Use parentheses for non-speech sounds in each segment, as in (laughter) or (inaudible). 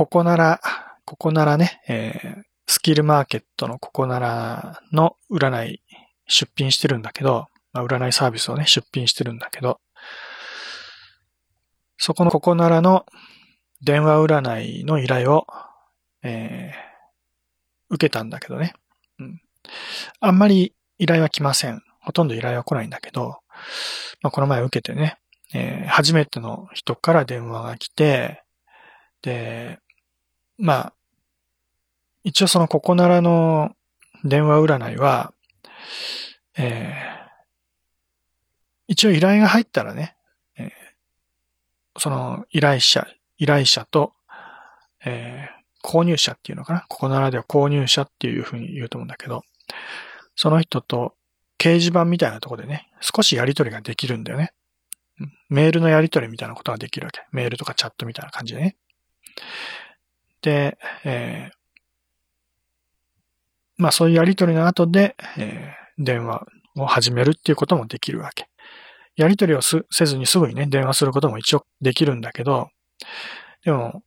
ここなら、ここならね、えー、スキルマーケットのここならの占い出品してるんだけど、まあ、占いサービスをね、出品してるんだけど、そこのここならの電話占いの依頼を、えー、受けたんだけどね。うん。あんまり依頼は来ません。ほとんど依頼は来ないんだけど、まあ、この前受けてね、えー、初めての人から電話が来て、で、まあ、一応そのここならの電話占いは、えー、一応依頼が入ったらね、えー、その依頼者、依頼者と、えー、購入者っていうのかな？ここならでは購入者っていうふうに言うと思うんだけど、その人と掲示板みたいなとこでね、少しやりとりができるんだよね。メールのやりとりみたいなことができるわけ。メールとかチャットみたいな感じでね。で、えー、まあそういうやりとりの後で、えー、電話を始めるっていうこともできるわけ。やりとりをせずにすぐにね、電話することも一応できるんだけど、でも、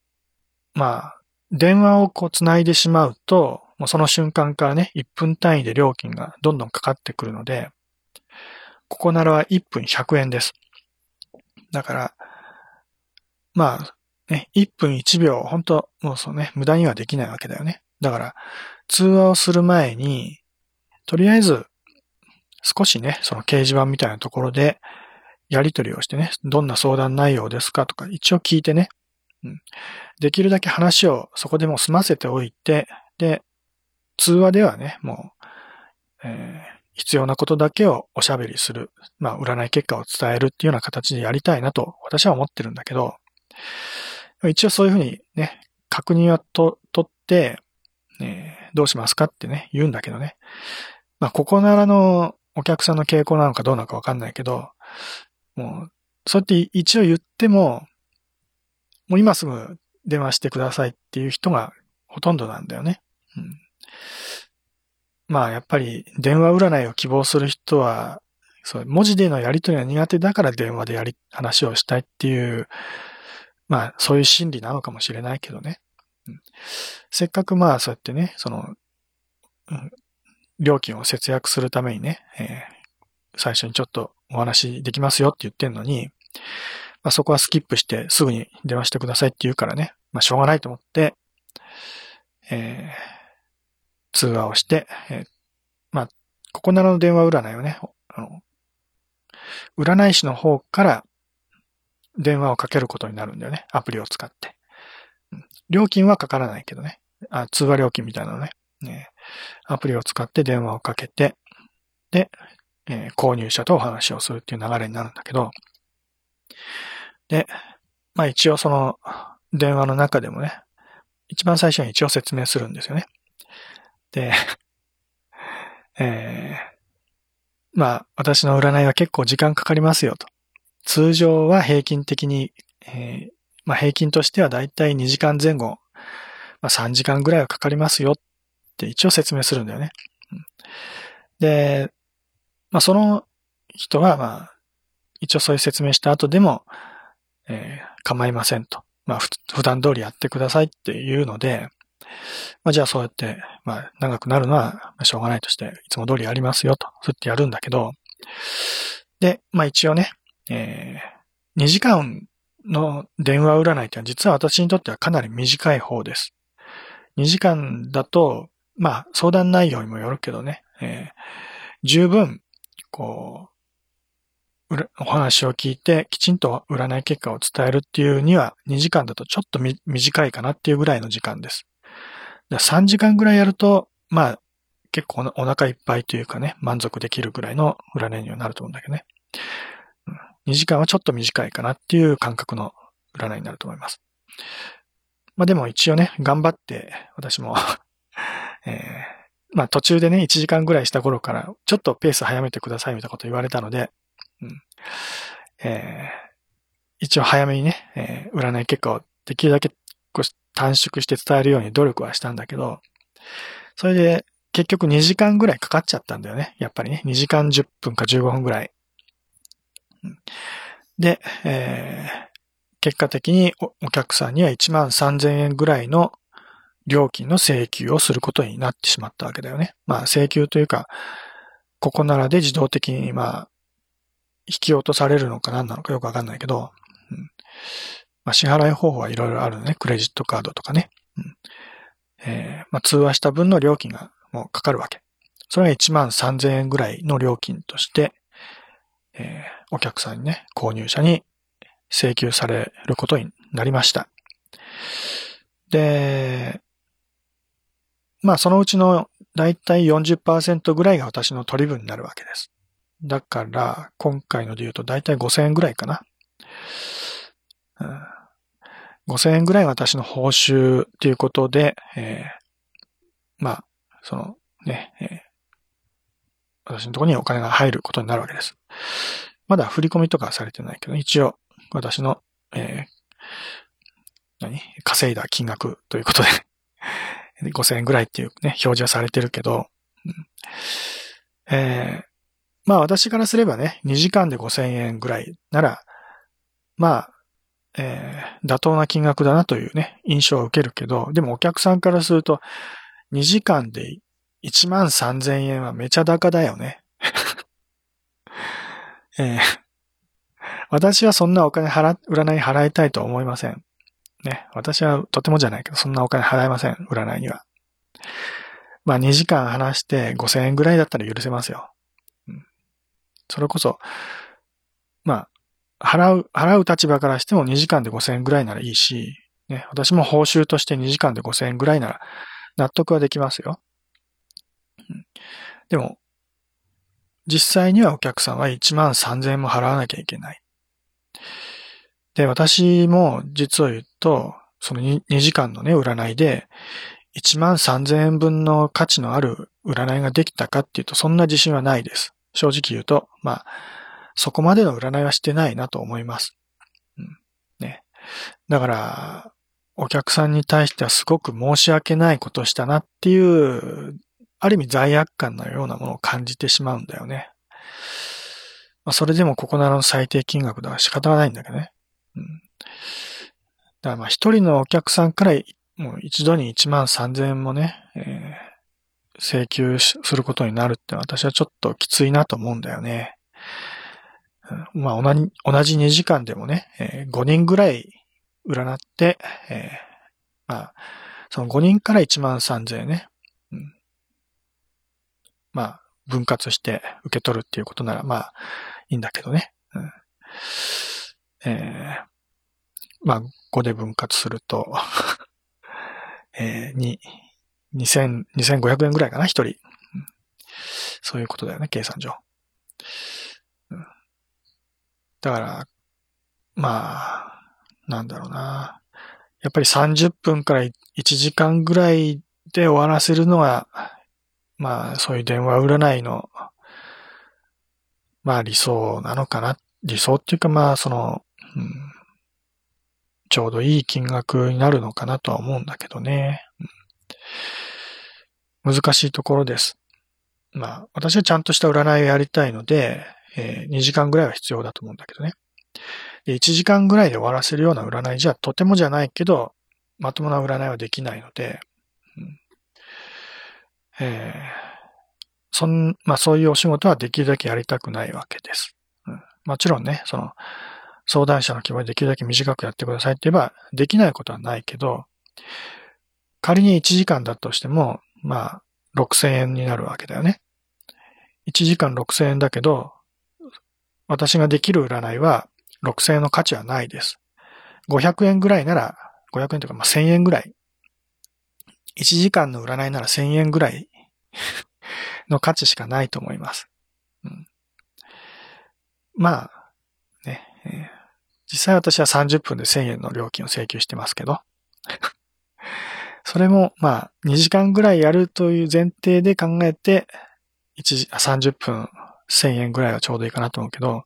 まあ、電話をこう繋いでしまうと、もうその瞬間からね、1分単位で料金がどんどんかかってくるので、ここならは1分100円です。だから、まあ、ね、1分1秒、本当もうそうね、無駄にはできないわけだよね。だから、通話をする前に、とりあえず、少しね、その掲示板みたいなところで、やり取りをしてね、どんな相談内容ですかとか、一応聞いてね、うん、できるだけ話をそこでも済ませておいて、で、通話ではね、もう、えー、必要なことだけをおしゃべりする、まあ、占い結果を伝えるっていうような形でやりたいなと、私は思ってるんだけど、一応そういうふうにね、確認はと、取って、えー、どうしますかってね、言うんだけどね。まあ、ここならのお客さんの傾向なのかどうなのかわかんないけど、もう、そうやって一応言っても、もう今すぐ電話してくださいっていう人がほとんどなんだよね。うん、まあやっぱり電話占いを希望する人は、そう文字でのやり取りが苦手だから電話でやり、話をしたいっていう、まあそういう心理なのかもしれないけどね。うん、せっかくまあそうやってね、その、うん、料金を節約するためにね、えー、最初にちょっとお話できますよって言ってんのに、まあ、そこはスキップしてすぐに電話してくださいって言うからね、まあ、しょうがないと思って、えー、通話をして、えー、まあ、ここならの電話占いをね、あの、占い師の方から電話をかけることになるんだよね。アプリを使って。料金はかからないけどね。あ通話料金みたいなのね。ねアプリを使って電話をかけて、で、えー、購入者とお話をするっていう流れになるんだけど、で、まあ一応その電話の中でもね、一番最初に一応説明するんですよね。で、(laughs) えー、まあ私の占いは結構時間かかりますよと。通常は平均的に、えー、まあ平均としてはだいたい2時間前後、まあ3時間ぐらいはかかりますよって一応説明するんだよね。で、まあその人はまあ一応そういう説明した後でも、えー、構いませんと。まあ、普段通りやってくださいっていうので、まあ、じゃあそうやって、まあ、長くなるのは、しょうがないとして、いつも通りやりますよと、そうやってやるんだけど、で、まあ一応ね、えー、2時間の電話占いってのは実は私にとってはかなり短い方です。2時間だと、まあ相談内容にもよるけどね、えー、十分、こう、お話を聞いて、きちんと占い結果を伝えるっていうには、2時間だとちょっと短いかなっていうぐらいの時間です。3時間ぐらいやると、まあ、結構お腹いっぱいというかね、満足できるぐらいの占いにはなると思うんだけどね。2時間はちょっと短いかなっていう感覚の占いになると思います。まあでも一応ね、頑張って私も (laughs) えー、まあ途中でね、1時間ぐらいした頃から、ちょっとペース早めてくださいみたいなこと言われたので、うん。えー、一応早めにね、えー、占い結果をできるだけ短縮して伝えるように努力はしたんだけど、それで結局2時間ぐらいかかっちゃったんだよね。やっぱりね。2時間10分か15分ぐらい。で、えー、結果的にお客さんには1万3000円ぐらいの料金の請求をすることになってしまったわけだよね。まあ請求というか、ここならで自動的にまあ、引き落とされるのか何なのかよくわかんないけど、うんまあ、支払い方法はいろいろあるね。クレジットカードとかね。うんえーまあ、通話した分の料金がもうかかるわけ。それが1万3000円ぐらいの料金として、えー、お客さんにね、購入者に請求されることになりました。で、まあそのうちのだいたい40%ぐらいが私の取り分になるわけです。だから、今回ので言うとだいたい5000円ぐらいかな。うん、5000円ぐらい私の報酬っていうことで、えー、まあ、そのね、えー、私のところにお金が入ることになるわけです。まだ振り込みとかはされてないけど、一応、私の、えー、何？稼いだ金額ということで (laughs) 5000円ぐらいっていうね、表示はされてるけど、うん、えー、まあ私からすればね、2時間で5000円ぐらいなら、まあ、えー、妥当な金額だなというね、印象を受けるけど、でもお客さんからすると、2時間で1万3000円はめちゃ高だよね。えー、私はそんなお金払、占い払いたいと思いません。ね。私はとてもじゃないけど、そんなお金払いません。占いには。まあ2時間話して5000円ぐらいだったら許せますよ。うん、それこそ、まあ、払う、払う立場からしても2時間で5000円ぐらいならいいし、ね、私も報酬として2時間で5000円ぐらいなら納得はできますよ。うん、でも、実際にはお客さんは1万3000円も払わなきゃいけない。で、私も実を言うと、その 2, 時間のね、占いで、1万3000円分の価値のある占いができたかっていうと、そんな自信はないです。正直言うと、まあ、そこまでの占いはしてないなと思います。うん。ね。だから、お客さんに対してはすごく申し訳ないことしたなっていう、ある意味罪悪感のようなものを感じてしまうんだよね。まあ、それでもここならの最低金額だから仕方がないんだけどね。うん。だからまあ一人のお客さんからもう一度に1万3000円もね、えー、請求することになるって私はちょっときついなと思うんだよね。うん、まあ同じ、同じ2時間でもね、えー、5人ぐらい占って、えー、まあ、その5人から1万3000円ね、まあ、分割して受け取るっていうことなら、まあ、いいんだけどね。うんえー、まあ、5で分割すると (laughs) えー、に、2000、2500円ぐらいかな、一人、そういうことだよね、計算上。だから、まあ、なんだろうな。やっぱり30分から1時間ぐらいで終わらせるのが、まあ、そういう電話占いの、まあ理想なのかな。理想っていうかまあ、その、うん、ちょうどいい金額になるのかなとは思うんだけどね。うん、難しいところです。まあ、私はちゃんとした占いをやりたいので、えー、2時間ぐらいは必要だと思うんだけどね。で1時間ぐらいで終わらせるような占いじゃとてもじゃないけど、まともな占いはできないので、えー、そん、まあそういうお仕事はできるだけやりたくないわけです。うん、もちろんね、その、相談者の希望でできるだけ短くやってくださいって言えば、できないことはないけど、仮に1時間だとしても、まあ、6000円になるわけだよね。1時間6000円だけど、私ができる占いは6000円の価値はないです。500円ぐらいなら、500円というか、まあ、1000円ぐらい。1時間の占いなら1000円ぐらいの価値しかないと思います。うん、まあ、ね、えー、実際私は30分で1000円の料金を請求してますけど、(laughs) それも、まあ、2時間ぐらいやるという前提で考えて、1、30分1000円ぐらいはちょうどいいかなと思うけど、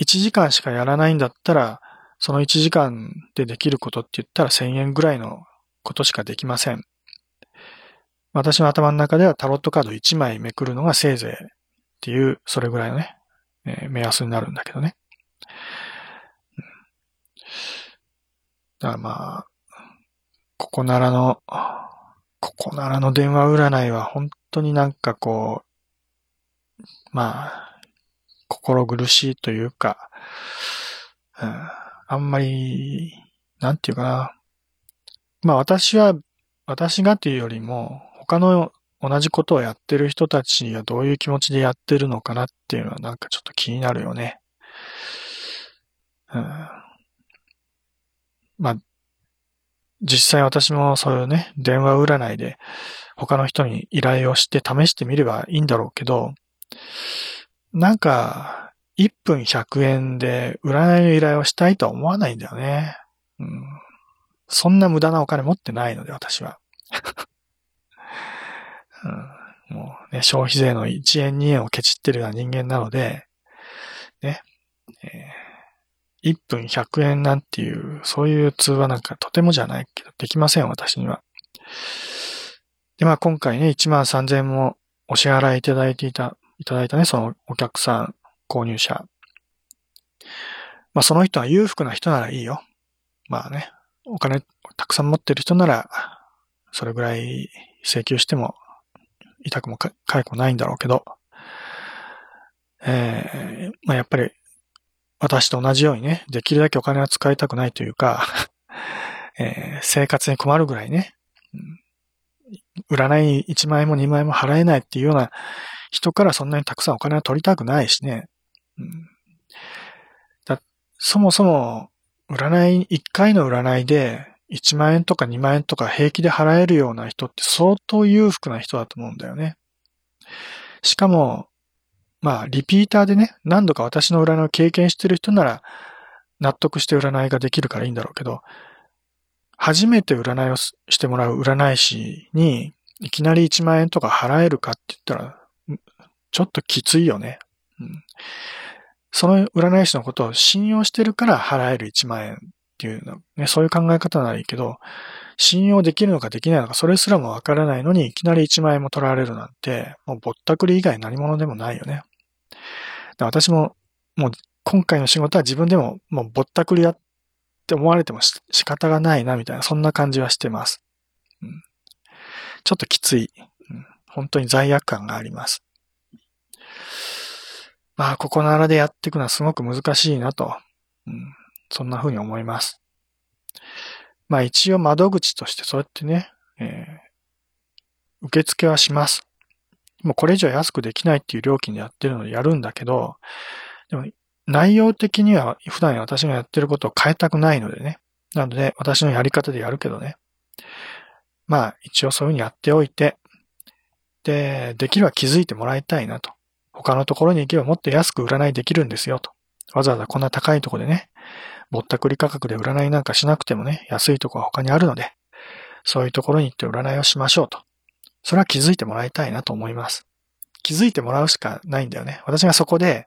1時間しかやらないんだったら、その1時間でできることって言ったら1000円ぐらいのことしかできません。私の頭の中ではタロットカード1枚めくるのがせいぜいっていう、それぐらいのね、えー、目安になるんだけどね。だからまあ、ここならの、ここならの電話占いは本当になんかこう、まあ、心苦しいというか、うん、あんまり、なんていうかな。まあ私は、私がというよりも、他の同じことをやってる人たちがどういう気持ちでやってるのかなっていうのはなんかちょっと気になるよね。うん、まあ、実際私もそういうね、電話占いで他の人に依頼をして試してみればいいんだろうけど、なんか、1分100円で占いの依頼をしたいとは思わないんだよね。うん、そんな無駄なお金持ってないので、私は。うん、もうね、消費税の1円2円をケチってるような人間なので、ね、えー、1分100円なんていう、そういう通話なんかとてもじゃないけど、できません、私には。で、まあ今回ね、1万3000円もお支払いいただいていた、いただいたね、そのお客さん、購入者。まあその人は裕福な人ならいいよ。まあね、お金たくさん持ってる人なら、それぐらい請求しても痛くもか痒くもないんだろうけど、えー、まあやっぱり私と同じようにね、できるだけお金は使いたくないというか、(laughs) えー、生活に困るぐらいね、占い1万円も2万円も払えないっていうような人からそんなにたくさんお金は取りたくないしね。うん、だそもそも、占い、1回の占いで1万円とか2万円とか平気で払えるような人って相当裕福な人だと思うんだよね。しかも、まあ、リピーターでね、何度か私の占いを経験してる人なら、納得して占いができるからいいんだろうけど、初めて占いをしてもらう占い師に、いきなり1万円とか払えるかって言ったら、ちょっときついよね。うん、その占い師のことを信用してるから払える1万円っていうの、ね、そういう考え方ならいいけど、信用できるのかできないのか、それすらもわからないのに、いきなり1万円も取られるなんて、もうぼったくり以外何者でもないよね。私も、もう今回の仕事は自分でももうぼったくりだって思われても仕方がないな、みたいな、そんな感じはしてます。うん、ちょっときつい、うん。本当に罪悪感があります。まあ、ここならでやっていくのはすごく難しいなと。うんそんな風に思います。まあ一応窓口としてそうやってね、えー、受付はします。もうこれ以上安くできないっていう料金でやってるのでやるんだけど、でも内容的には普段私がやってることを変えたくないのでね。なので私のやり方でやるけどね。まあ一応そういう風にやっておいて、で、できれば気づいてもらいたいなと。他のところに行けばもっと安く占いできるんですよと。わざわざこんな高いところでね、ぼったくり価格で占いなんかしなくてもね、安いとこは他にあるので、そういうところに行って占いをしましょうと。それは気づいてもらいたいなと思います。気づいてもらうしかないんだよね。私がそこで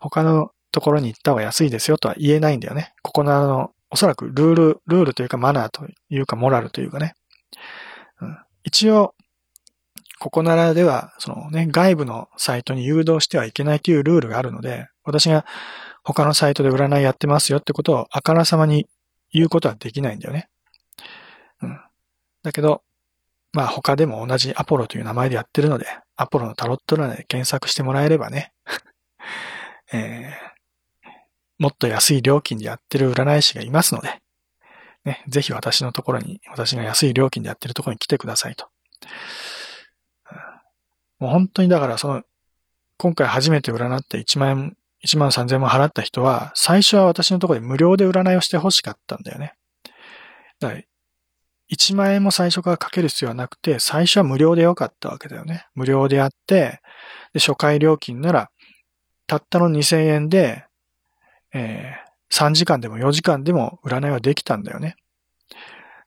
他のところに行った方が安いですよとは言えないんだよね。ここのあの、おそらくルール、ルールというかマナーというかモラルというかね。うん、一応、ここならでは、そのね、外部のサイトに誘導してはいけないというルールがあるので、私が他のサイトで占いやってますよってことをあからさまに言うことはできないんだよね。うん。だけど、まあ他でも同じアポロという名前でやってるので、アポロのタロット占いで検索してもらえればね、(laughs) えー、もっと安い料金でやってる占い師がいますので、ね、ぜひ私のところに、私が安い料金でやってるところに来てくださいと。もう本当にだからその、今回初めて占って1万円1万3000万払った人は、最初は私のところで無料で占いをして欲しかったんだよね。だから1万円も最初からかける必要はなくて、最初は無料でよかったわけだよね。無料でやって、で初回料金なら、たったの2000円で、えー、3時間でも4時間でも占いはできたんだよね。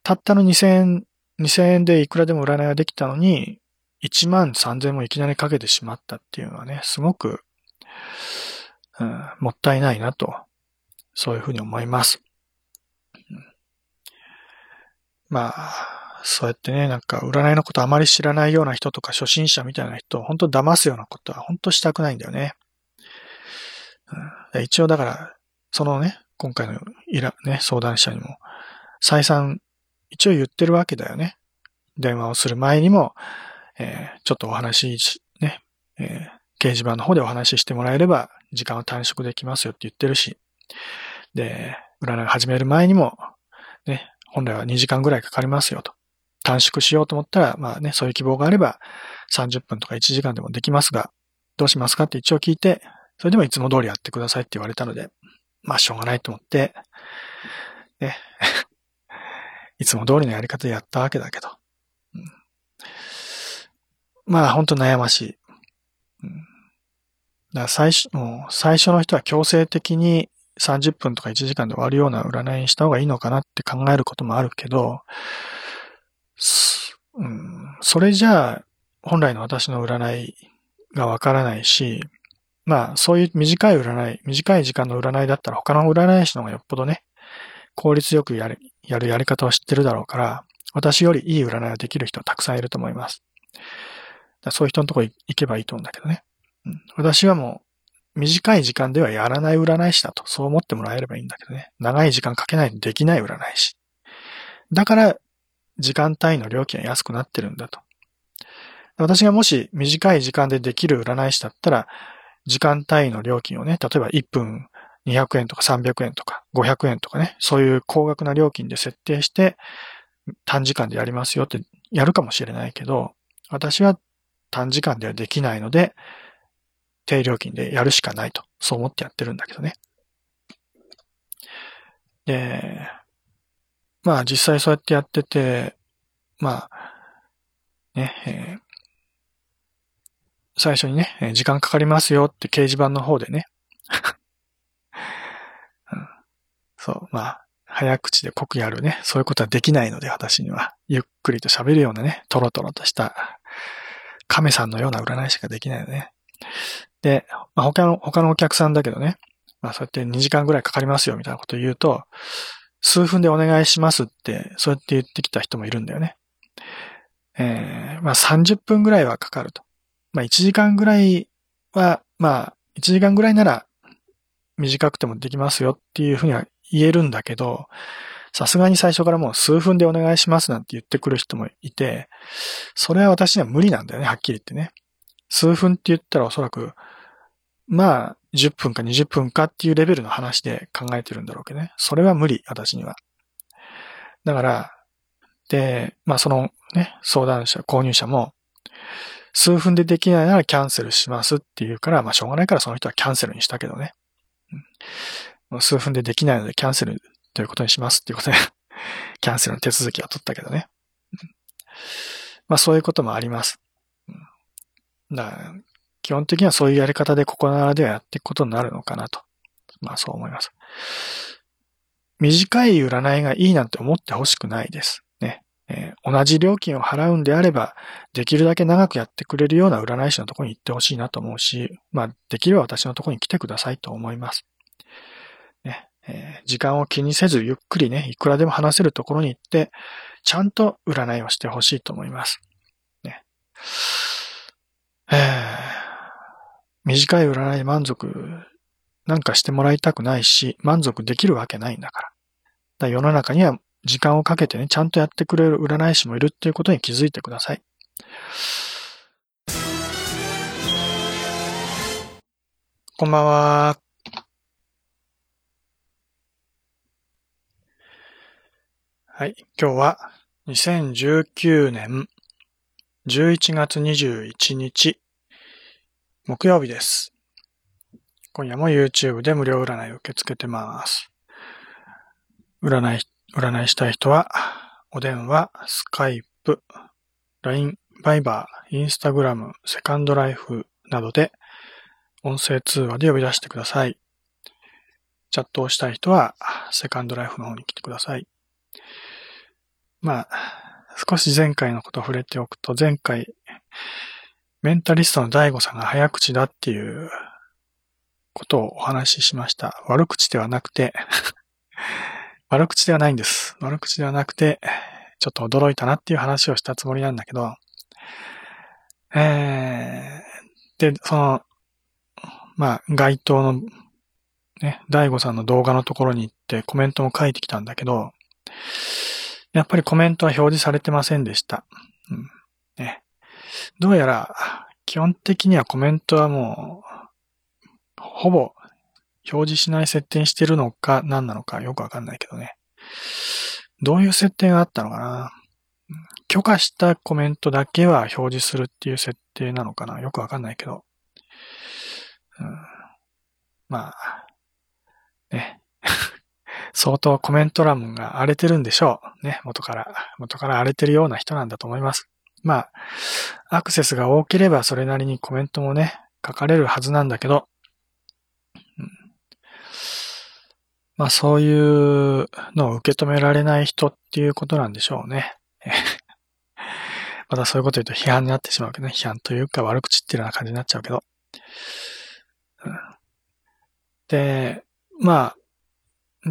たったの2000円、2000円でいくらでも占いはできたのに、1万3000もいきなりかけてしまったっていうのはね、すごく、もったいないなと、そういうふうに思います。まあ、そうやってね、なんか占いのことあまり知らないような人とか初心者みたいな人を本当騙すようなことは本当したくないんだよね。一応だから、そのね、今回のいら、ね、相談者にも、再三、一応言ってるわけだよね。電話をする前にも、えー、ちょっとお話し、ね、えー、掲示板の方でお話ししてもらえれば、時間を短縮できますよって言ってるし、で、占い始める前にも、ね、本来は2時間ぐらいかかりますよと。短縮しようと思ったら、まあね、そういう希望があれば、30分とか1時間でもできますが、どうしますかって一応聞いて、それでもいつも通りやってくださいって言われたので、まあしょうがないと思って、ね、(laughs) いつも通りのやり方でやったわけだけど。うん、まあ本当悩ましい。うん、だ最初、最初の人は強制的に30分とか1時間で終わるような占いにした方がいいのかなって考えることもあるけど、うん、それじゃあ、本来の私の占いがわからないし、まあ、そういう短い占い、短い時間の占いだったら他の占い師の方がよっぽどね、効率よくやる、やるやり方を知ってるだろうから、私よりいい占いができる人はたくさんいると思います。そういう人のとこ行けばいいと思うんだけどね。私はもう、短い時間ではやらない占い師だと、そう思ってもらえればいいんだけどね。長い時間かけないとできない占い師。だから、時間単位の料金は安くなってるんだと。私がもし短い時間でできる占い師だったら、時間単位の料金をね、例えば1分200円とか300円とか500円とかね、そういう高額な料金で設定して短時間でやりますよってやるかもしれないけど、私は短時間ではできないので、低料金でやるしかないと、そう思ってやってるんだけどね。で、まあ実際そうやってやってて、まあ、ね、えー、最初にね、時間かかりますよって掲示板の方でね、(laughs) そう、まあ、早口で濃くやるね、そういうことはできないので、私には。ゆっくりと喋るようなね、トロトロとした、亀さんのような占いしかできないよね。で、まあ、他の、他のお客さんだけどね、まあそうやって2時間ぐらいかかりますよみたいなことを言うと、数分でお願いしますって、そうやって言ってきた人もいるんだよね。えー、まあ30分ぐらいはかかると。まあ1時間ぐらいは、まあ1時間ぐらいなら短くてもできますよっていうふうには言えるんだけど、さすがに最初からもう数分でお願いしますなんて言ってくる人もいて、それは私には無理なんだよね、はっきり言ってね。数分って言ったらおそらく、まあ、10分か20分かっていうレベルの話で考えてるんだろうけどね。それは無理、私には。だから、で、まあそのね、相談者、購入者も、数分でできないならキャンセルしますって言うから、まあしょうがないからその人はキャンセルにしたけどね。うん、数分でできないのでキャンセルということにしますっていうことで (laughs) キャンセルの手続きは取ったけどね。うん、まあそういうこともあります。だ基本的にはそういうやり方でここならではやっていくことになるのかなと。まあそう思います。短い占いがいいなんて思ってほしくないです。ね。えー、同じ料金を払うんであれば、できるだけ長くやってくれるような占い師のところに行ってほしいなと思うし、まあ、できれば私のところに来てくださいと思います。ね。えー、時間を気にせずゆっくりね、いくらでも話せるところに行って、ちゃんと占いをしてほしいと思います。ね。えー短い占い満足なんかしてもらいたくないし、満足できるわけないんだから。だ世の中には時間をかけてね、ちゃんとやってくれる占い師もいるっていうことに気づいてください。こんばんは。はい。今日は2019年11月21日木曜日です。今夜も YouTube で無料占いを受け付けてます。占い、占いしたい人は、お電話、スカイプ、LINE、バイバー、インスタグラム、セカンドライフなどで音声通話で呼び出してください。チャットをしたい人は、セカンドライフの方に来てください。まあ、少し前回のことを触れておくと、前回、メンタリストの大悟さんが早口だっていうことをお話ししました。悪口ではなくて (laughs) 悪口ではないんです。悪口ではなくて、ちょっと驚いたなっていう話をしたつもりなんだけど、えー、で、その、まあ、該当の、ね、大悟さんの動画のところに行ってコメントも書いてきたんだけど、やっぱりコメントは表示されてませんでした。うん。ね。どうやら、基本的にはコメントはもう、ほぼ表示しない設定にしてるのか何なのかよくわかんないけどね。どういう設定があったのかな許可したコメントだけは表示するっていう設定なのかなよくわかんないけど。うん、まあ、相当コメント欄が荒れてるんでしょう。ね、元から。元から荒れてるような人なんだと思います。まあ、アクセスが多ければそれなりにコメントもね、書かれるはずなんだけど、まあそういうのを受け止められない人っていうことなんでしょうね。(laughs) またそういうこと言うと批判になってしまうけどね。批判というか悪口っていうような感じになっちゃうけど。うん、で、まあ、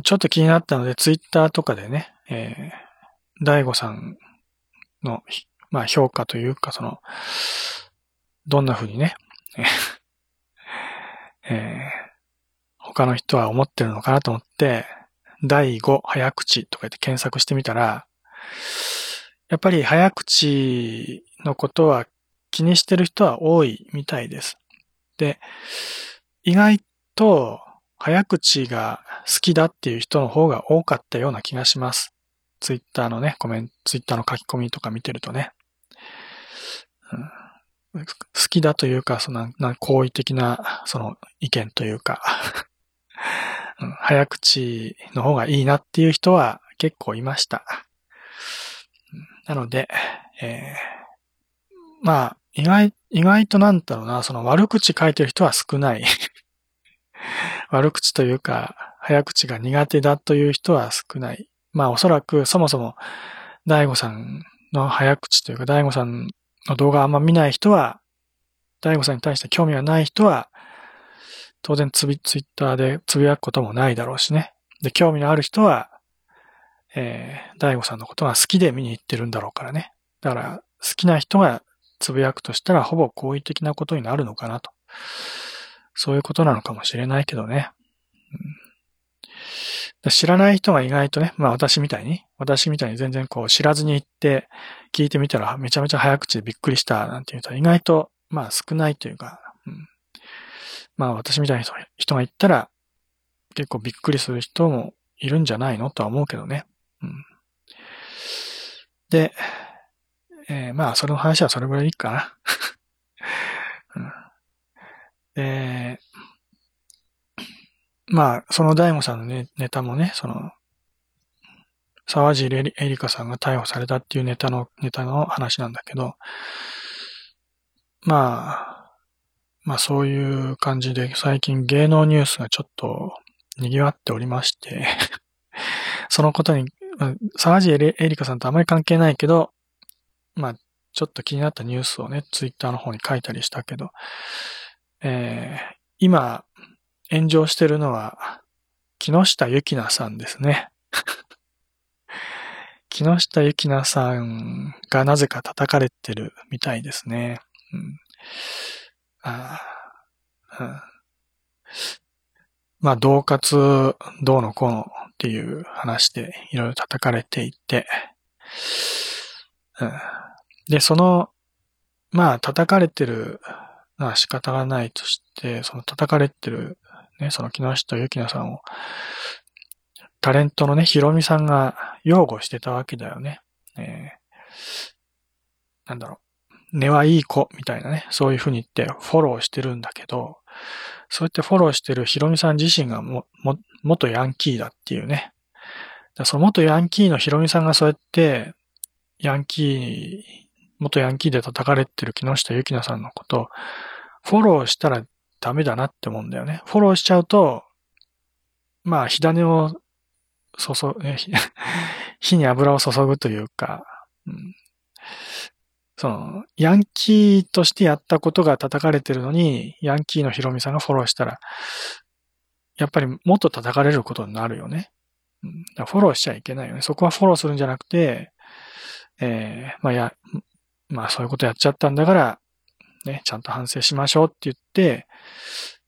ちょっと気になったので、ツイッターとかでね、えー、大悟さんの、まあ評価というか、その、どんな風にね、えー、他の人は思ってるのかなと思って、第5早口とか言って検索してみたら、やっぱり早口のことは気にしてる人は多いみたいです。で、意外と早口が好きだっていう人の方が多かったような気がします。ツイッターのね、コメント、ツイッターの書き込みとか見てるとね。うん、好きだというか、そのな好意的な、その意見というか (laughs) うん、早口の方がいいなっていう人は結構いました。なので、えー、まあ、意外、意外となんだろうな、その悪口書いてる人は少ない悪口というか、早口が苦手だという人は少ない。まあおそらくそもそも大悟さんの早口というか大悟さんの動画あんま見ない人は、大悟さんに対して興味がない人は、当然ツビ、ツイッターでつぶやくこともないだろうしね。で、興味のある人は、えー、大悟さんのことが好きで見に行ってるんだろうからね。だから、好きな人がつぶやくとしたら、ほぼ好意的なことになるのかなと。そういうことなのかもしれないけどね。うん、知らない人が意外とね、まあ私みたいに、私みたいに全然こう知らずに行って聞いてみたらめちゃめちゃ早口でびっくりしたなんていうと意外とまあ少ないというか、うん、まあ私みたいな人が言ったら結構びっくりする人もいるんじゃないのとは思うけどね。うん、で、えー、まあその話はそれぐらいいいかな。で、まあ、その大悟さんのネネタもね、その、沢尻エリカさんが逮捕されたっていうネタの、ネタの話なんだけど、まあ、まあそういう感じで最近芸能ニュースがちょっと賑わっておりまして (laughs) そのことに、まあ、沢尻エリカさんとあまり関係ないけど、まあちょっと気になったニュースをね、ツイッターの方に書いたりしたけど、えー、今、炎上してるのは、木下ゆきなさんですね。(laughs) 木下ゆきなさんがなぜか叩かれてるみたいですね。うん、あうん、まあ、同活どうのこうのっていう話でいろいろ叩かれていて、うん、で、その、まあ、叩かれてるな仕方がないとして、その叩かれてる、ね、その木下ゆきなさんを、タレントのね、ひろみさんが擁護してたわけだよね。えー、なんだろう。根はいい子みたいなね、そういうふうに言ってフォローしてるんだけど、そうやってフォローしてるひろみさん自身がも、も、元ヤンキーだっていうね。その元ヤンキーのひろみさんがそうやって、ヤンキー元ヤンキーで叩かれてる木下ゆきなさんのこと、フォローしたらダメだなって思うんだよね。フォローしちゃうと、まあ、火種を注ぐ、(laughs) 火に油を注ぐというか、うん、その、ヤンキーとしてやったことが叩かれてるのに、ヤンキーのヒロミさんがフォローしたら、やっぱりもっと叩かれることになるよね。うん、フォローしちゃいけないよね。そこはフォローするんじゃなくて、えー、まあや、まあそういうことやっちゃったんだから、ね、ちゃんと反省しましょうって言って、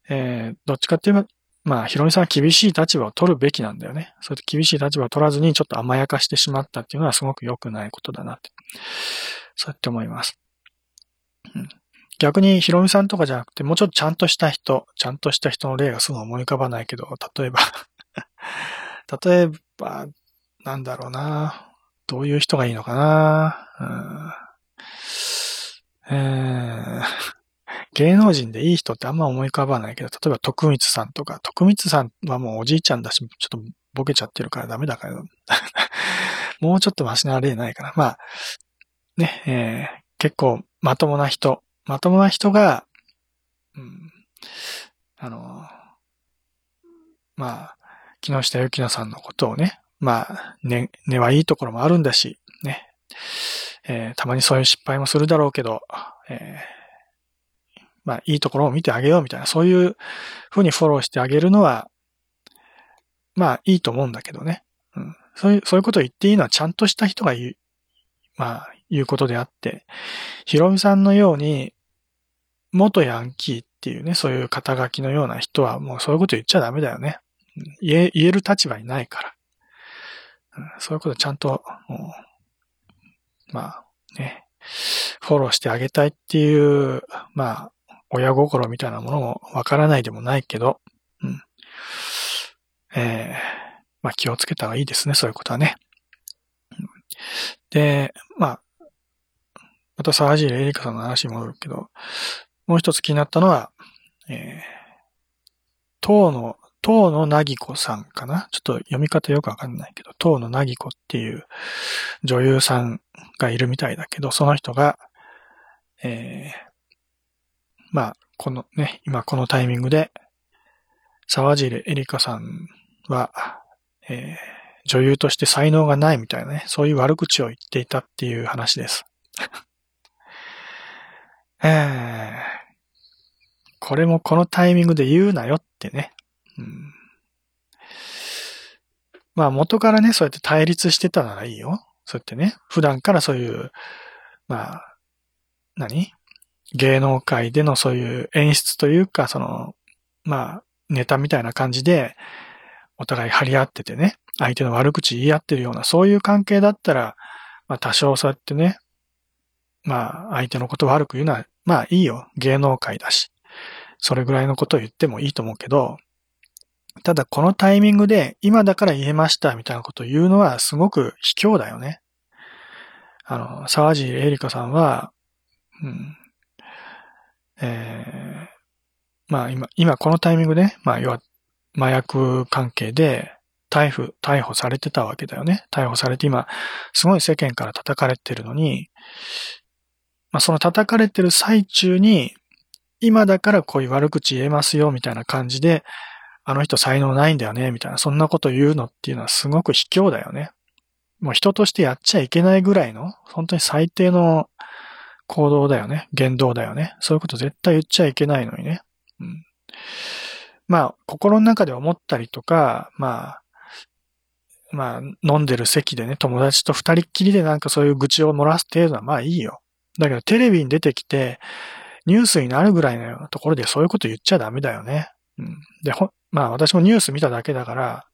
えー、どっちかって言えば、まあ、ヒロミさんは厳しい立場を取るべきなんだよね。そうやって厳しい立場を取らずにちょっと甘やかしてしまったっていうのはすごく良くないことだなって。そうやって思います。逆にヒロミさんとかじゃなくて、もうちょっとちゃんとした人、ちゃんとした人の例がすぐ思い浮かばないけど、例えば (laughs) 例えば、なんだろうな。どういう人がいいのかな。うん、え芸能人でいい人ってあんま思い浮かばないけど、例えば徳光さんとか、徳光さんはもうおじいちゃんだし、ちょっとボケちゃってるからダメだから、(laughs) もうちょっとマシな例ないかな。まあ、ね、えー、結構まともな人、まともな人が、うん、あの、まあ、木下ゆきなさんのことをね、まあ、ね、根はいいところもあるんだし、ね、えー、たまにそういう失敗もするだろうけど、えーまあ、いいところを見てあげようみたいな、そういうふうにフォローしてあげるのは、まあ、いいと思うんだけどね。うん。そういう、そういうことを言っていいのはちゃんとした人が言う、まあ、言うことであって、ヒロミさんのように、元ヤンキーっていうね、そういう肩書きのような人はもうそういうこと言っちゃダメだよね。言え、言える立場にないから。うん、そういうことちゃんと、まあ、ね、フォローしてあげたいっていう、まあ、親心みたいなものもわからないでもないけど、うん。えー、まあ気をつけた方がいいですね、そういうことはね。で、まあ、また沢尻エリカさんの話に戻るけど、もう一つ気になったのは、えー、当の、当のなぎこさんかな？ちょっと読み方よくわかんないけど、当のなぎこっていう女優さんがいるみたいだけど、その人が、えー、まあ、このね、今このタイミングで、沢尻エリカさんは、えー、女優として才能がないみたいなね、そういう悪口を言っていたっていう話です。(laughs) えー、これもこのタイミングで言うなよってね。うん、まあ元からね、そうやって対立してたならいいよ。そうやってね、普段からそういう、まあ、何？芸能界でのそういう演出というか、その、まあ、ネタみたいな感じで、お互い張り合っててね、相手の悪口言い合ってるような、そういう関係だったら、まあ多少そうやってね、まあ相手のこと悪く言うのは、まあいいよ。芸能界だし。それぐらいのことを言ってもいいと思うけど、ただこのタイミングで今だから言えましたみたいなことを言うのはすごく卑怯だよね。あの、沢尻エリカさんは、うん、えー、まあ今、今このタイミングで、まあ要は麻薬関係で逮捕、逮捕されてたわけだよね。逮捕されて今、すごい世間から叩かれてるのに、まあその叩かれてる最中に、今だからこういう悪口言えますよ、みたいな感じで、あの人才能ないんだよね、みたいな、そんなこと言うのっていうのはすごく卑怯だよね。もう人としてやっちゃいけないぐらいの、本当に最低の行動だよね。言動だよね。そういうこと絶対言っちゃいけないのにね。うん。まあ、心の中で思ったりとか、まあ、まあ、飲んでる席でね、友達と二人っきりでなんかそういう愚痴を漏らす程度はまあいいよ。だけどテレビに出てきて、ニュースになるぐらいのところでそういうこと言っちゃダメだよね。で、ほ、まあ私もニュース見ただけだから、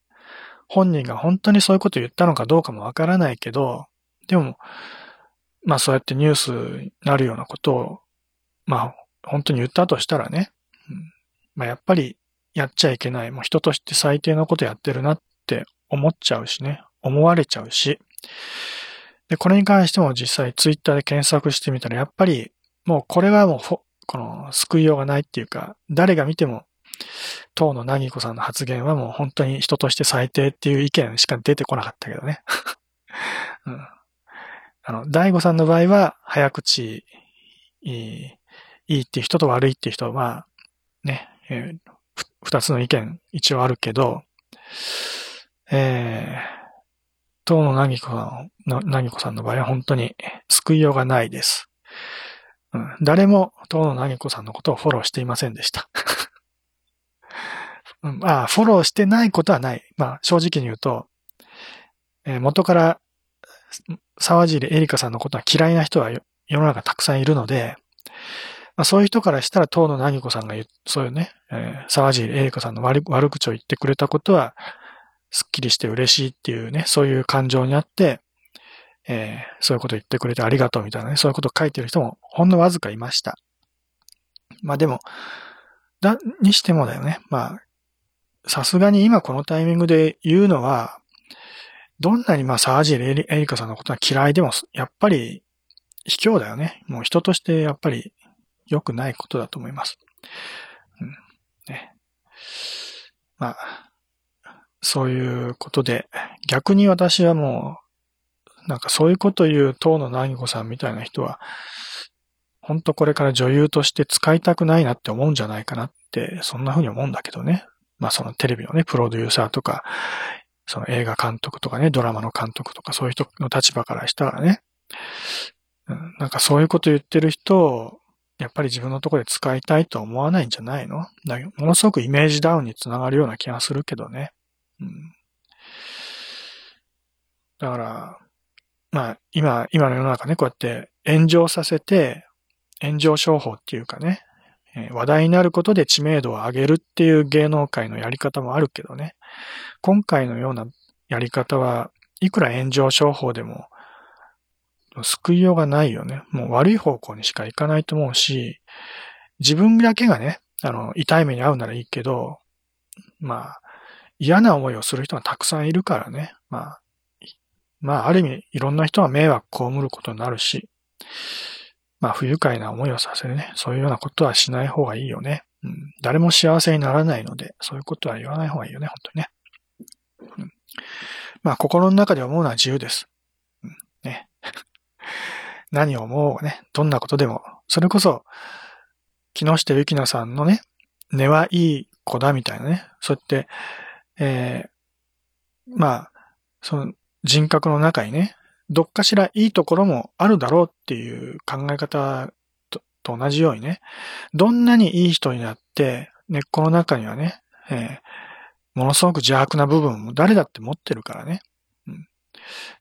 本人が本当にそういうこと言ったのかどうかもわからないけど、でも、まあそうやってニュースになるようなことを、まあ本当に言ったとしたらね、うん、まあやっぱりやっちゃいけない、もう人として最低なことやってるなって思っちゃうしね、思われちゃうし、で、これに関しても実際ツイッターで検索してみたら、やっぱりもうこれはもうこの救いようがないっていうか、誰が見ても当のなぎこさんの発言はもう本当に人として最低っていう意見しか出てこなかったけどね。(laughs) うん、あの、大悟さんの場合は、早口、いい、いいっていう人と悪いっていう人は、ね、えー、二つの意見一応あるけど、えー、当のなぎこさん、なぎこさんの場合は本当に救いようがないです。うん、誰も当のなぎこさんのことをフォローしていませんでした。うん、あフォローしてないことはない。まあ、正直に言うと、えー、元から沢尻エリカさんのことは嫌いな人は世の中たくさんいるので、まあ、そういう人からしたら、東野なぎ子さんが言う、そういうね、えー、沢尻エリカさんの悪悪口を言ってくれたことは、すっきりして嬉しいっていうね、そういう感情にあって、えー、そういうこと言ってくれてありがとうみたいなね、そういうことを書いてる人もほんのわずかいました。まあでも、だ、にしてもだよね。まあ、さすがに今このタイミングで言うのは、どんなにまあ沢尻エリカさんのことが嫌いでも、やっぱり卑怯だよね。もう人としてやっぱり良くないことだと思います。うん。ね。まあ、そういうことで、逆に私はもう、なんかそういうこと言う東野なぎ子さんみたいな人は、本当これから女優として使いたくないなって思うんじゃないかなって、そんな風に思うんだけどね。まあそのテレビのね、プロデューサーとか、その映画監督とかね、ドラマの監督とかそういう人の立場からしたらね、なんかそういうこと言ってる人を、やっぱり自分のところで使いたいと思わないんじゃないの？だものすごくイメージダウンにつながるような気がするけどね。うん、だから、まあ、今、今の世の中ね、こうやって炎上させて、炎上商法っていうかね、話題になることで知名度を上げるっていう芸能界のやり方もあるけどね、今回のようなやり方はいくら炎上商法でも救いようがないよね。もう悪い方向にしか行かないと思うし、自分だけがね、あの、痛い目に遭うならいいけど、まあ、嫌な思いをする人がたくさんいるからね。まあ、まあ、ある意味、いろんな人が迷惑被ることになるし、まあ、不愉快な思いをさせるね。そういうようなことはしない方がいいよね。うん。誰も幸せにならないので、そういうことは言わない方がいいよね、本当にね。うん。まあ、心の中で思うのは自由です。うん。ね。(laughs) 何を思うがね、どんなことでも、それこそ、木下ゆきなさんのね、根はいい子だみたいなね、そうやって、えー、まあ、その人格の中にね、どっかしらいいところもあるだろうっていう考え方と同じようにね、どんなにいい人になって、根っこの中にはね、えー、ものすごく邪悪な部分も誰だって持ってるからね。うん。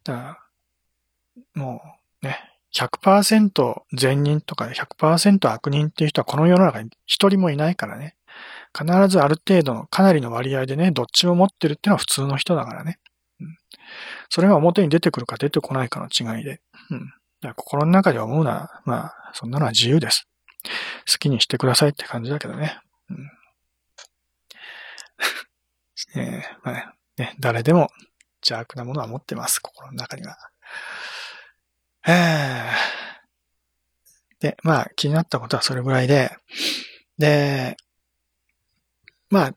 だから、もうね、100%善人とか100%悪人っていう人はこの世の中に一人もいないからね。必ずある程度のかなりの割合でね、どっちも持ってるっていうのは普通の人だからね。それが表に出てくるか出てこないかの違いで。うん、だから心の中で思うのは、まあ、そんなのは自由です。好きにしてくださいって感じだけどね。うん (laughs) えーまあね、誰でも邪悪なものは持ってます、心の中には。で、まあ気になったことはそれぐらいで、で、まあ、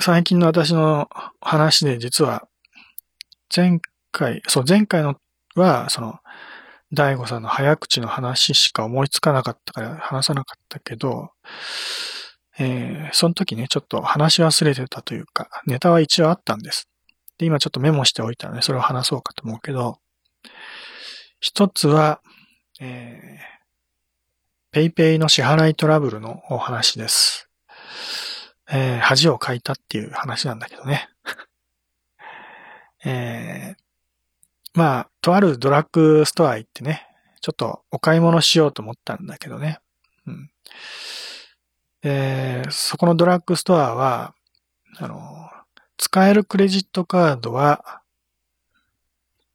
最近の私の話で実は、前回、そう、前回のは、その、大悟さんの早口の話しか思いつかなかったから話さなかったけど、えー、その時ね、ちょっと話し忘れてたというか、ネタは一応あったんです。で、今ちょっとメモしておいたので、それを話そうかと思うけど、一つは、えー、ペイペイの支払いトラブルのお話です。えー、恥をかいたっていう話なんだけどね。えー、まあ、とあるドラッグストア行ってね、ちょっとお買い物しようと思ったんだけどね。うん。えー、そこのドラッグストアは、あの、使えるクレジットカードは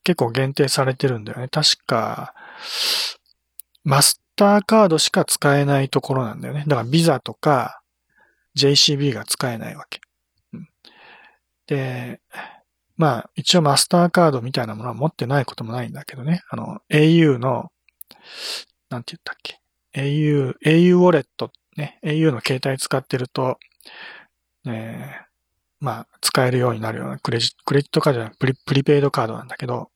結構限定されてるんだよね。確か、マスターカードしか使えないところなんだよね。だからビザとか JCB が使えないわけ。うん、で、まあ一応マスターカードみたいなものは持ってないこともないんだけどね。あの au の、なんて言ったっけ？au、au ウォレットね、au の携帯使ってると、えー、まあ、使えるようになるようなクレジット、クレジットカードじゃない、プリプリペイドカードなんだけど、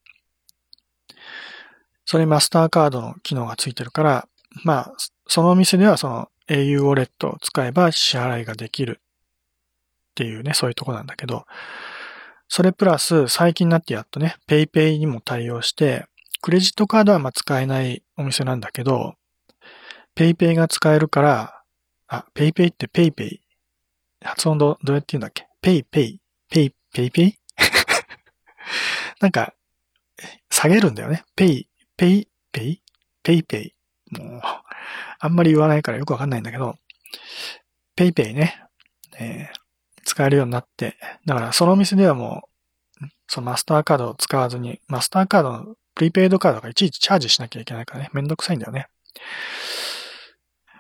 それマスターカードの機能がついてるから、まあ、そのお店ではその au ウォレットを使えば支払いができるっていうね、そういうとこなんだけど、それプラス最近になってやっとね、PayPay にも対応して、クレジットカードはま使えないお店なんだけど、PayPay が使えるから、あ、PayPay って PayPay。発音どどうやって言うんだっけ ?PayPay。PayPay? (laughs) なんか、下げるんだよね。 PayPay、PayPay ペイ。もう、あんまり言わないからよくわかんないんだけど、 PayPay ね、えー、使えるようになって、だからそのお店ではもう、そのマスターカードを使わずに、マスターカードのプリペイドカードがいちいちチャージしなきゃいけないからね、めんどくさいんだよね。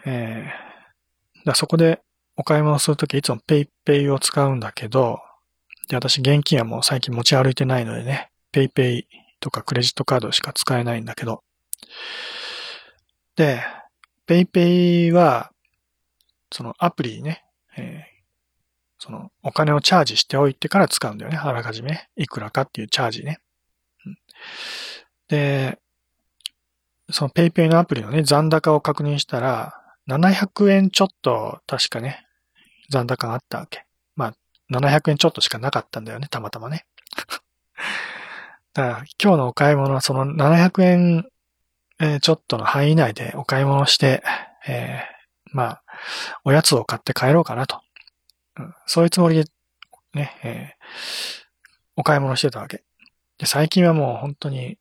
えー、だそこでお買い物するときいつも PayPay を使うんだけど、で、私現金はもう最近持ち歩いてないのでね、ペイペイとかクレジットカードしか使えないんだけど、で、ペイペイは、そのアプリね、えー、そのお金をチャージしておいてから使うんだよね。あらかじめ。いくらかっていうチャージね。うん、で、そのペイペイのアプリのね、残高を確認したら、700円ちょっと確かね、残高があったわけ。まあ、700円ちょっとしかなかったんだよね、たまたまね。(laughs) だから今日のお買い物はその700円、えー、ちょっとの範囲内でお買い物して、えー、まあ、おやつを買って帰ろうかなと。うん、そういうつもりで、ね、えー、お買い物してたわけ。で、最近はもう本当に、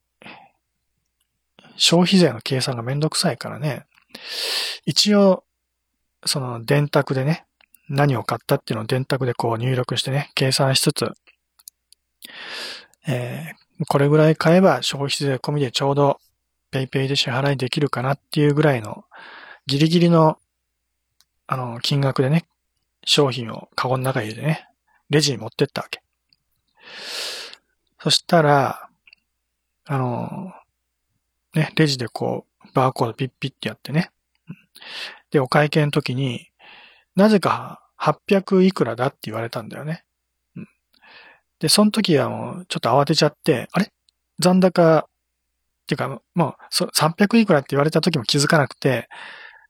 消費税の計算がめんどくさいからね、一応、その電卓でね、何を買ったっていうのを電卓でこう入力してね、計算しつつ、えー、これぐらい買えば消費税込みでちょうど PayPay で支払いできるかなっていうぐらいのギリギリのあの金額でね、商品をカゴの中に入れてね、レジに持ってったわけ。そしたら、あの、ね、レジでこう、バーコードピッピッってやってね。で、お会計の時に、なぜか800いくらだって言われたんだよね。で、その時はもうちょっと慌てちゃって、あれ？残高、っていうか、もう300いくらって言われた時も気づかなくて、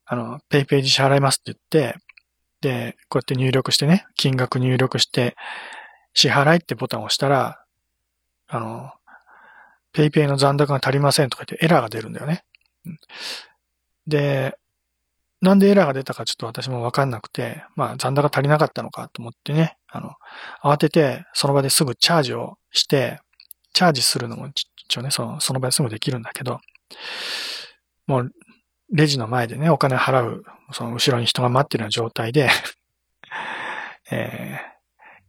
あの、ペイペイで支払いますって言って、で、こうやって入力してね、金額入力して、支払いってボタンを押したら、あの、ペイペイの残高が足りませんとか言ってエラーが出るんだよね。で、なんでエラーが出たかちょっと私もわかんなくて、まあ残高足りなかったのかと思ってね、あの、慌ててその場ですぐチャージをして、チャージするのも一応ね、そのその場ですぐできるんだけど、もうレジの前でね、お金払う、その後ろに人が待ってるような状態で (laughs) え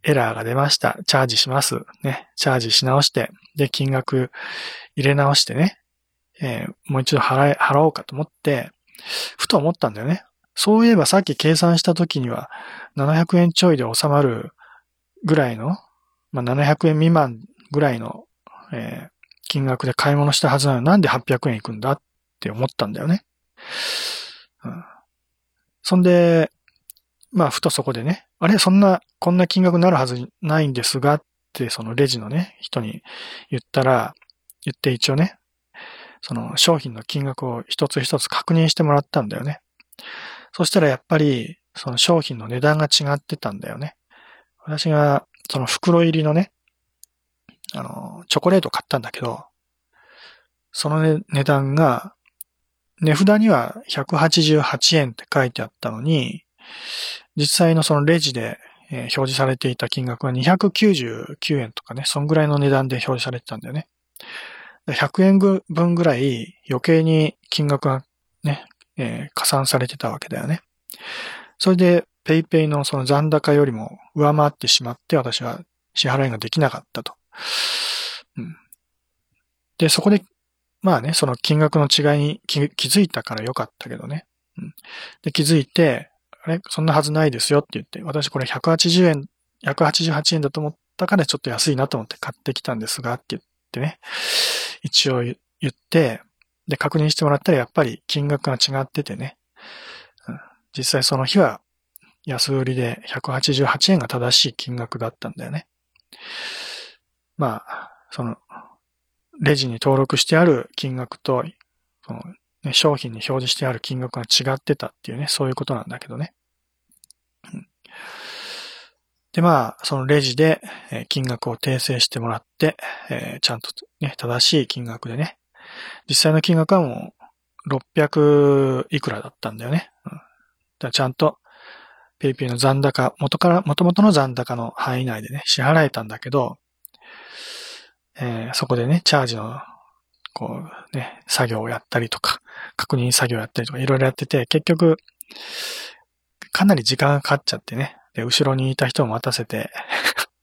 ー、エラーが出ました。チャージします。ね、チャージし直して、で、金額入れ直してね、えー、もう一度払え、払おうかと思って、ふと思ったんだよね。そういえばさっき計算した時には、700円ちょいで収まるぐらいの、まあ、700円未満ぐらいの、えー、金額で買い物したはずなのになんで800円いくんだって思ったんだよね。うん、そんで、まあ、ふとそこでね、あれ？そんな、こんな金額になるはずないんですがって、そのレジのね、人に言ったら、言って一応ね、その商品の金額を一つ一つ確認してもらったんだよね。そしたらやっぱり、その商品の値段が違ってたんだよね。私が、その袋入りのね、あの、チョコレート買ったんだけど、その、値段が、値札には188円って書いてあったのに、実際のそのレジで表示されていた金額は299円とかね、そんぐらいの値段で表示されてたんだよね。100円分ぐらい余計に金額がね、えー、加算されてたわけだよね。それで PayPay のその残高よりも上回ってしまって私は支払いができなかったと。うん、で、そこで、まあね、その金額の違いに気づいたからよかったけどね。うん、で、気づいて、あれ？そんなはずないですよって言って、私これ180円、188円だと思ったからちょっと安いなと思って買ってきたんですがって言ってね。一応言って、で、確認してもらったらやっぱり金額が違っててね、うん、実際その日は安売りで188円が正しい金額だったんだよね。まあ、その、レジに登録してある金額と、そのね、商品に表示してある金額が違ってたっていうね、そういうことなんだけどね。で、まあ、そのレジでえ金額を訂正してもらって、えー、ちゃんとね、正しい金額でね、実際の金額はもう600いくらだったんだよね。うん、だちゃんと PayPay の残高、元から、元々の残高の範囲内でね、支払えたんだけど、えー、そこでね、チャージのこうね、作業をやったりとか、確認作業をやったりとかいろいろやってて、結局、かなり時間がかかっちゃってね。で、後ろにいた人を待たせて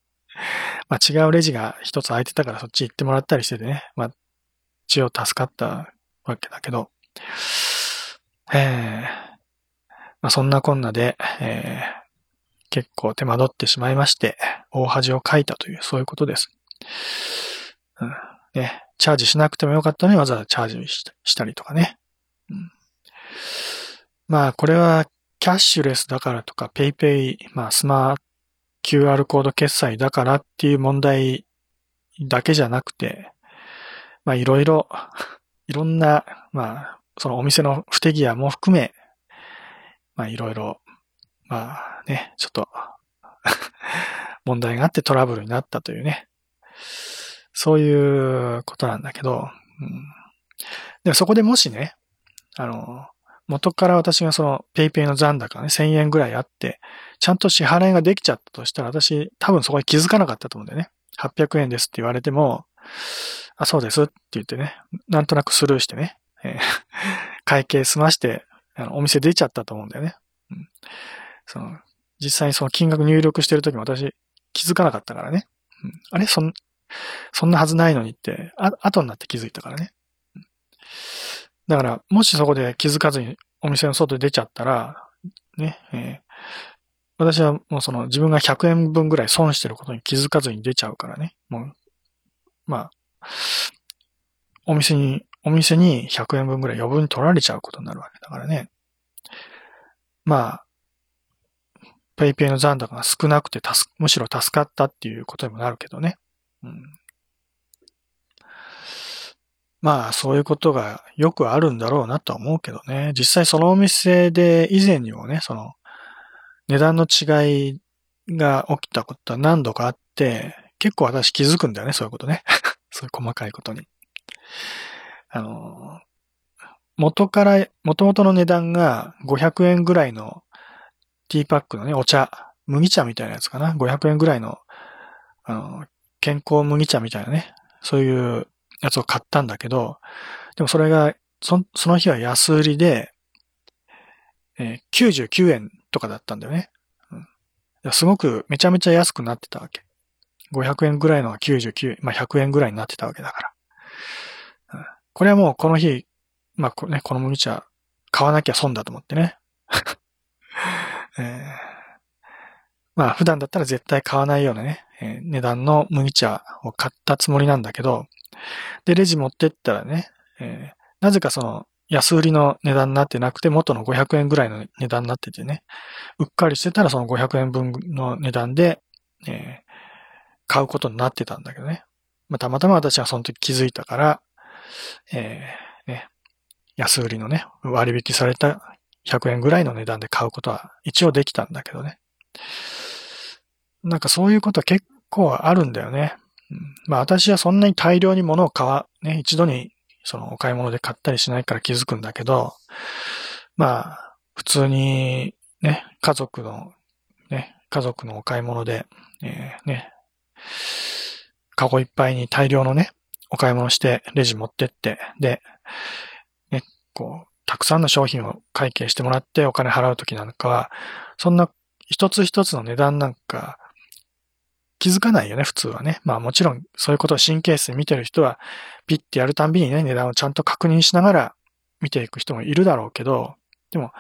(laughs) まあ違うレジが一つ空いてたからそっち行ってもらったりしててね。まあ、一応助かったわけだけど、えー、まあそんなこんなで、えー、結構手間取ってしまいまして、大恥をかいたという、そういうことです。うん、ね、チャージしなくてもよかったのにわざわざチャージしたりとかね。うん、まあ、これはキャッシュレスだからとか、ペイペイ、まあ、スマー QR コード決済だからっていう問題だけじゃなくて、まあ、いろいろ、いろんな、まあ、そのお店の不手際も含め、まあ、いろいろ、まあね、ちょっと (laughs) 問題があってトラブルになったというね、そういうことなんだけど、うん、でそこでもしね、あの、元から私がその PayPay の残高ね、1000円ぐらいあって、ちゃんと支払いができちゃったとしたら、私多分そこに気づかなかったと思うんだよね。800円ですって言われても、あ、そうですって言ってね、なんとなくスルーしてね、えー、(laughs) 会計済まして、あのお店出ちゃったと思うんだよね。うん、その実際にその金額入力してるときも私気づかなかったからね。うん、あれ？そん、そんなはずないのにって、あ、後になって気づいたからね。だから、もしそこで気づかずにお店の外に出ちゃったら、ね、えー、私はもうその自分が100円分ぐらい損してることに気づかずに出ちゃうからね。もう、まあ、お店に、お店に100円分ぐらい余分に取られちゃうことになるわけだからね。まあ、ペイペイの残高が少なくて、むしろ助かったっていうことにもなるけどね。うん。まあ、そういうことがよくあるんだろうなとは思うけどね。実際そのお店で以前にもね、その、値段の違いが起きたことは何度かあって、結構私気づくんだよね、そういうことね。(laughs) そういう細かいことに。あの、元から、元々の値段が500円ぐらいのティーパックのね、お茶、麦茶みたいなやつかな。500円ぐらいの、あの、健康麦茶みたいなね。そういうやつを買ったんだけど、でもそれが、そその日は安売りで、えー、99円とかだったんだよね。うん、すごくめちゃめちゃ安くなってたわけ。500円ぐらいのが99円、まあ100円ぐらいになってたわけだから。うん、これはもうこの日、まあこ,、ね、この麦茶買わなきゃ損だと思ってね。(laughs) えー、まあ普段だったら絶対買わないようなね、えー、値段の麦茶を買ったつもりなんだけど、で、レジ持ってったらね、えー、なぜかその安売りの値段になってなくて、元の500円ぐらいの値段になっててね、うっかりしてたらその500円分の値段で、えー、買うことになってたんだけどね。まあ、たまたま私はその時気づいたから、えー、ね、安売りのね、割引された100円ぐらいの値段で買うことは一応できたんだけどね。なんかそういうことは結構あるんだよね。まあ私はそんなに大量に物を買わ、ね、一度にそのお買い物で買ったりしないから気づくんだけど、まあ普通にね、家族の、ね、家族のお買い物で、えー、ね、カゴいっぱいに大量のね、お買い物してレジ持ってって、で、ね、こう、たくさんの商品を会計してもらってお金払うときなんかは、そんな一つ一つの値段なんか気づかないよね、普通はね。まあもちろんそういうことを神経質に見てる人は、ピッてやるたんびにね、値段をちゃんと確認しながら見ていく人もいるだろうけど、でも、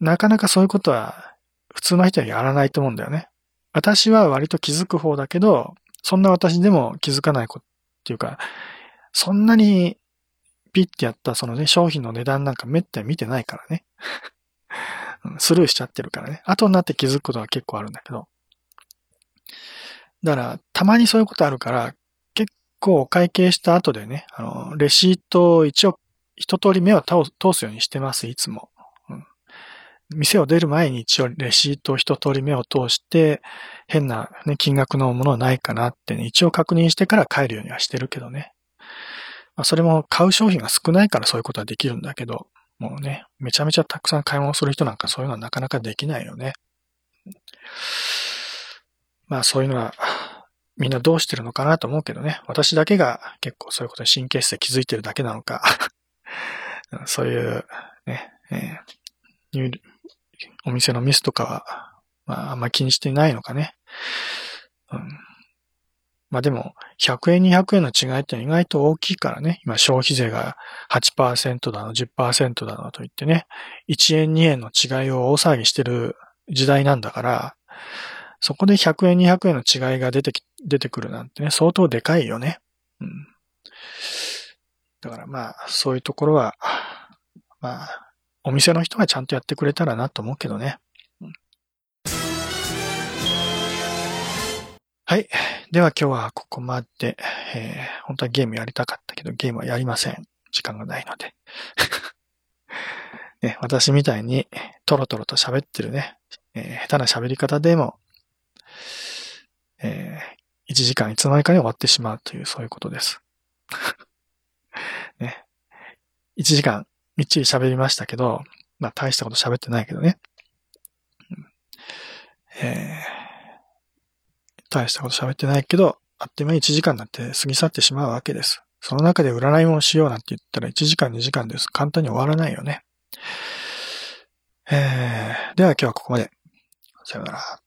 なかなかそういうことは普通の人はやらないと思うんだよね。私は割と気づく方だけど、そんな私でも気づかないことっていうか、そんなにピッてやったそのね、商品の値段なんかめったに見てないからね。(laughs) スルーしちゃってるからね。後になって気づくことは結構あるんだけど。だから、たまにそういうことあるから、結構会計した後でね、あの、レシートを一応一通り目を通すようにしてます、いつも。うん、店を出る前に一応レシートを一通り目を通して、変な、ね、金額のものはないかなってね、一応確認してから帰るようにはしてるけどね。まあ、それも買う商品が少ないからそういうことはできるんだけど、もうね、めちゃめちゃたくさん買い物する人なんかそういうのはなかなかできないよね。まあそういうのはみんなどうしてるのかなと思うけどね。私だけが結構そういうことに神経質で気づいてるだけなのか。(laughs) そういう、ね、えー、お店のミスとかは、まあ、あんま気にしてないのかね。うん、まあでも、100円、200円の違いって意外と大きいからね。今、消費税が8%だの、10%だのと言ってね、1円、2円の違いを大騒ぎしてる時代なんだから、そこで100円、200円の違いが出てき、出てくるなんてね、相当でかいよね。うん。だからまあ、そういうところは、まあ、お店の人がちゃんとやってくれたらなと思うけどね。はい。では今日はここまで、えー、本当はゲームやりたかったけど、ゲームはやりません。時間がないので。(laughs) ね、私みたいにトロトロと喋ってるね、えー、下手な喋り方でも、えー、1時間いつの間にかに終わってしまうという、そういうことです。(laughs) ね。1時間みっちり喋りましたけど、まあ大したこと喋ってないけどね。えー、大したこと喋ってないけど、あっという間に1時間なんて過ぎ去ってしまうわけです。その中で占いもしようなんて言ったら1時間2時間です。簡単に終わらないよね。えー、では今日はここまで。さよなら。